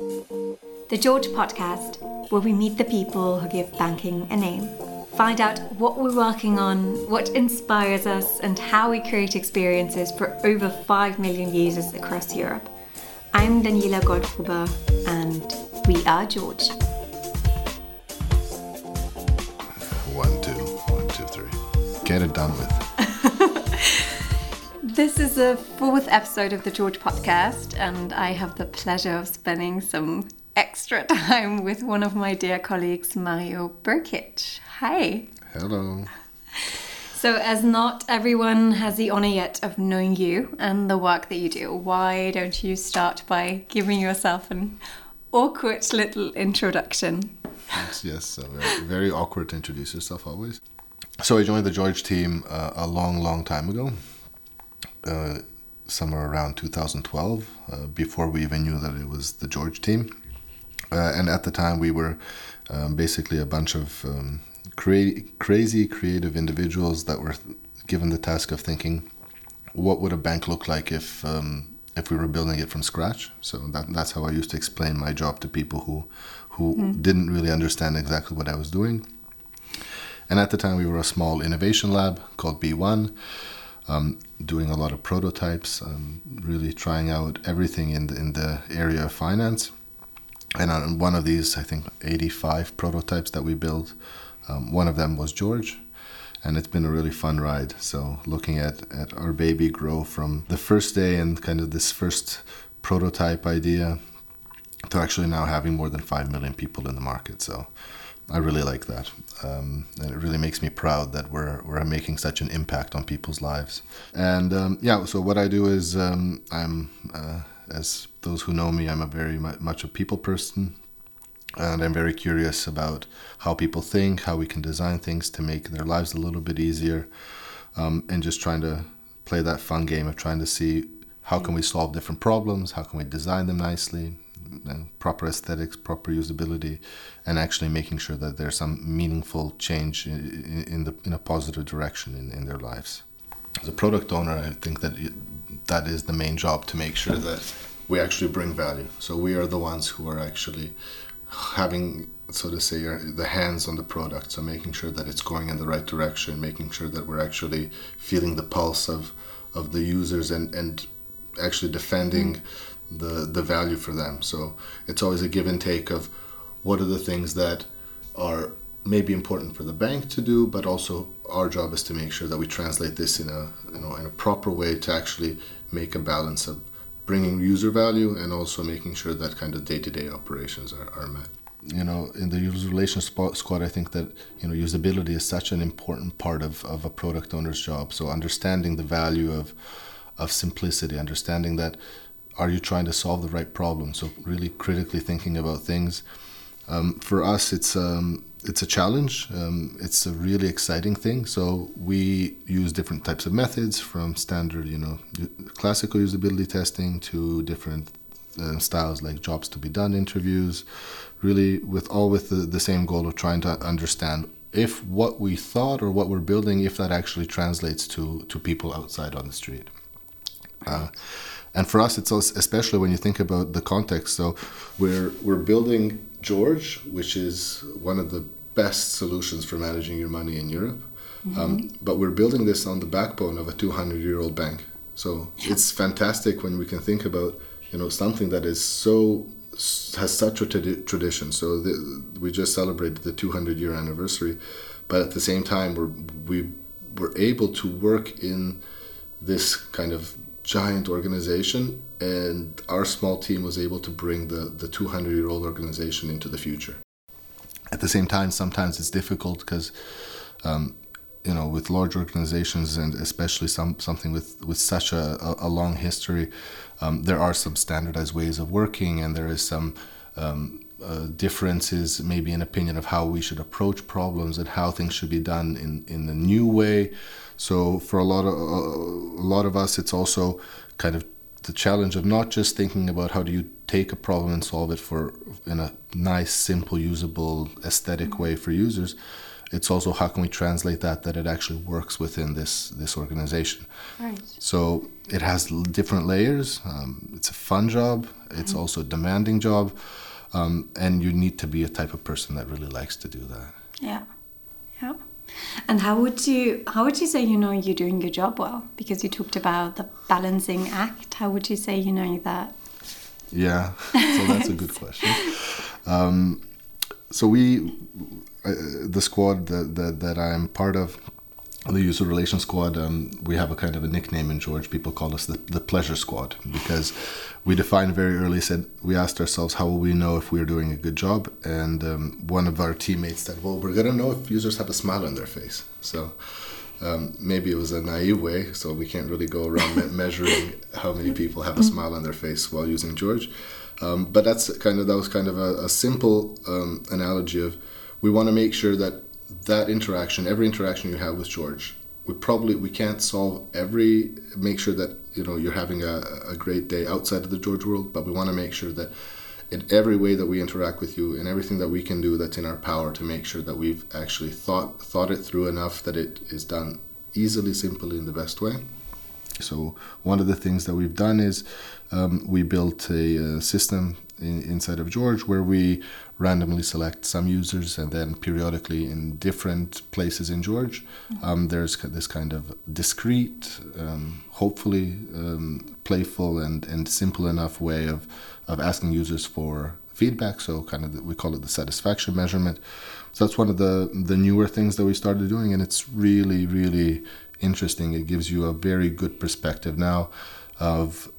The George Podcast, where we meet the people who give banking a name. Find out what we're working on, what inspires us, and how we create experiences for over 5 million users across Europe. I'm Daniela Goldgruber, and we are George. One, two, one, two, three. Get it done with. This is the fourth episode of the George podcast, and I have the pleasure of spending some extra time with one of my dear colleagues, Mario Burkic. Hi. Hello. So, as not everyone has the honor yet of knowing you and the work that you do, why don't you start by giving yourself an awkward little introduction? Yes, yes so very, very awkward to introduce yourself always. So I joined the George team uh, a long, long time ago uh, somewhere around 2012, uh, before we even knew that it was the George team. Uh, and at the time, we were um, basically a bunch of um, cra- crazy, creative individuals that were given the task of thinking, what would a bank look like if um, if we were building it from scratch? So that, that's how I used to explain my job to people who who mm. didn't really understand exactly what I was doing. And at the time, we were a small innovation lab called B1 um, doing a lot of prototypes, um, really trying out everything in the, in the area of finance. And on one of these, I think 85 prototypes that we built, um, one of them was George. And it's been a really fun ride. So, looking at, at our baby grow from the first day and kind of this first prototype idea to actually now having more than 5 million people in the market. So, I really like that. Um, and it really makes me proud that we're, we're making such an impact on people's lives. And um, yeah, so what I do is um, I'm, uh, as those who know me, I'm a very much a people person. And I'm very curious about how people think, how we can design things to make their lives a little bit easier, um, and just trying to play that fun game of trying to see how can we solve different problems, how can we design them nicely, Uh, proper aesthetics, proper usability, and actually making sure that there's some meaningful change in, in the in a positive direction in, in their lives. As a product owner, I think that it, that is the main job to make sure that we actually bring value. So we are the ones who are actually having, so to say, uh, the hands on the product. So making sure that it's going in the right direction, making sure that we're actually feeling the pulse of of the users and and actually defending. Mm. The the value for them. So it's always a give and take of what are the things that are maybe important for the bank to do, but also our job is to make sure that we translate this in a you know in a proper way to actually make a balance of bringing user value and also making sure that kind of day-to-day operations are, are met you know in the user relations squad i think that you know usability is such an important part of, of a product owner's job so understanding the value of of simplicity understanding that are you trying to solve the right problem? So really critically thinking about things. Um, for us, it's um, it's a challenge. Um, it's a really exciting thing. So we use different types of methods, from standard, you know, classical usability testing to different uh, styles like jobs to be done interviews. Really, with all with the, the same goal of trying to understand if what we thought or what we're building, if that actually translates to to people outside on the street. Uh, and for us it's also, especially when you think about the context. So we're we're building george which is one of the best solutions for managing your money in europe. Mm-hmm. um, but we're building this on the backbone of a 200 year old bank. So it's fantastic when we can think about you know something that is so has such a t- tradition. So the, we just celebrated the 200 year anniversary but at the same time we're we were able to work in this kind of giant organization, and our small team was able to bring the, the 200 year old organization into the future. At the same time, sometimes it's difficult because, um, you know, with large organizations and especially some something with, with such a, a, long history, um, there are some standardized ways of working, and there is some um, uh, differences, maybe an opinion of how we should approach problems and how things should be done in, in a new way. So for a lot of uh, a lot of us, it's also kind of the challenge of not just thinking about how do you take a problem and solve it for in a nice, simple, usable, aesthetic way for users, it's also how can we translate that that it actually works within this this organization. Right. So it has different layers. Um, it's a fun job. It's also a demanding job, um, and you need to be a type of person that really likes to do that. Yeah. Yeah. And how would you how would you say you know you're doing your job well? Because you talked about the balancing act. How would you say you know that? Yeah, so that's a good question. Um, so we, uh, the squad that, that that I'm part of, the user relations squad, um, we have a kind of a nickname in George. People call us the, the pleasure squad because we defined very early. Said we asked ourselves, how will we know if we're doing a good job? And um, one of our teammates said, well, we're gonna know if users have a smile on their face. So. Um, maybe it was a naive way, so we can't really go around me- measuring how many people have a smile on their face while using George. Um, but that's kind of that was kind of a, a simple um, analogy of we want to make sure that that interaction, every interaction you have with George, we probably we can't solve every make sure that you know you're having a, a great day outside of the George world, but we want to make sure that in every way that we interact with you and everything that we can do that's in our power to make sure that we've actually thought thought it through enough that it is done easily, simply, in the best way. So one of the things that we've done is um, we built a, uh system in, inside of George where we randomly select some users and then periodically in different places in George, um, there's this kind of discreet, um, hopefully um, playful and, and simple enough way of, of asking users for feedback. So kind of the, we call it the satisfaction measurement. So that's one of the the newer things that we started doing, and it's really really interesting. It gives you a very good perspective now of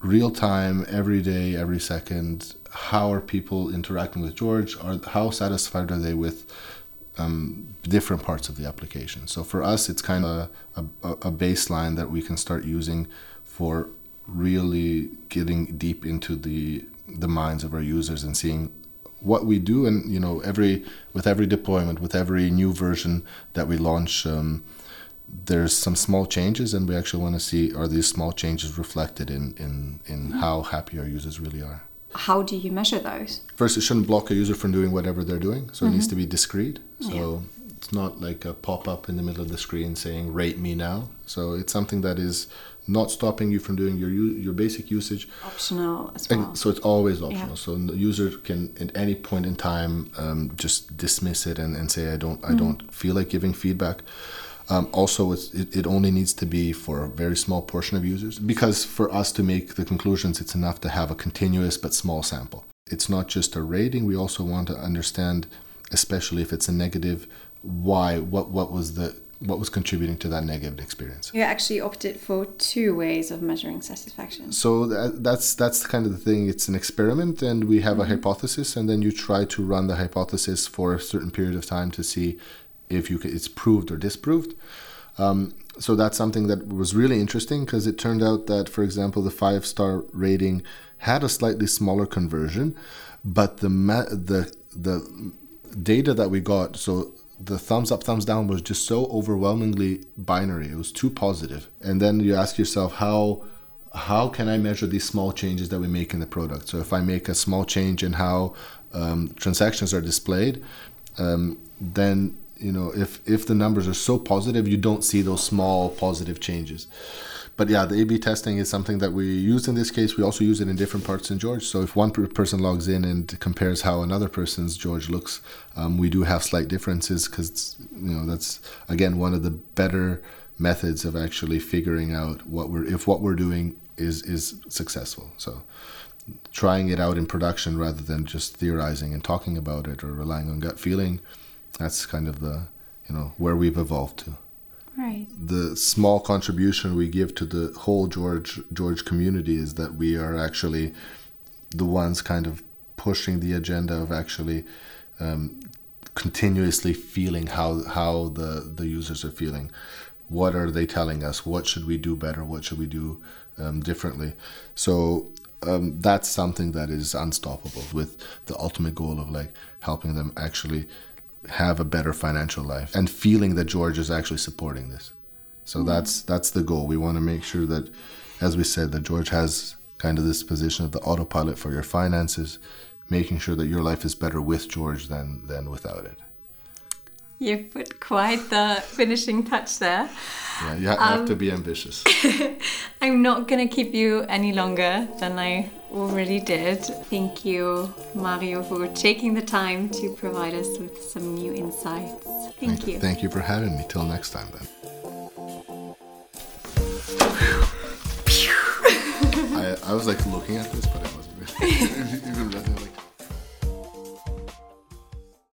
real time, every day, every second. How are people interacting with George? Are how satisfied are they with um, different parts of the application? So for us, it's kind of a, a, a baseline that we can start using for really getting deep into the the minds of our users and seeing what we do and you know every with every deployment with every new version that we launch um, there's some small changes and we actually want to see are these small changes reflected in in in how happy our users really are How do you measure those? first it shouldn't block a user from doing whatever they're doing so it needs to be discreet so Yeah. it's not like a pop-up in the middle of the screen saying rate me now so it's something that is not stopping you from doing your your basic usage Optional as well. and so it's always optional. Yeah. So the user can at any point in time um, just dismiss it and, and say I don't I don't feel like giving feedback. Um, also, it's, it, it only needs to be for a very small portion of users because for us to make the conclusions, it's enough to have a continuous but small sample. It's not just a rating. We also want to understand, especially if it's a negative, why what what was the what was contributing to that negative experience. You actually opted for two ways of measuring satisfaction. So that, that's that's kind of the thing. It's an experiment, and we have a hypothesis, and then you try to run the hypothesis for a certain period of time to see if you ca it's proved or disproved. Um, so that's something that was really interesting because it turned out that, for example, the five star rating had a slightly smaller conversion, but the ma- the the data that we got so the thumbs up thumbs down was just so overwhelmingly binary. It was too positive. And then you ask yourself how how can i measure these small changes that we make in the product? So if i make a small change in how um, transactions are displayed um, then you know if if the numbers are so positive you don't see those small positive changes. But yeah the a-b testing is something that we use in this case. We also use it in different parts in george. So if one person logs in and compares how another person's george looks um, we do have slight differences because you know that's again one of the better methods of actually figuring out what we're if what we're doing is is successful. So trying it out in production rather than just theorizing and talking about it or relying on gut feeling that's kind of the you know where we've evolved to Right. the small contribution we give to the whole George George community is that we are actually the ones kind of pushing the agenda of actually um, continuously feeling how how the the users are feeling. What are they telling us? What should we do better? What should we do um, differently? So um, that's something that is unstoppable. With the ultimate goal of like helping them actually have a better financial life and feeling that George is actually supporting this. So hmm. that's that's the goal. We want to make sure that, as we said, that George has kind of this position of the autopilot for your finances, making sure that your life is better with George than than without it. You've put quite the finishing touch there. Yeah, you ha- have to um, be ambitious. I'm not going to keep you any longer than I already did. Thank you, Mario, for taking the time to provide us with some new insights. Thank you. Thank you for having me. Till next time, then. I, I was like looking at this, but I wasn't really like.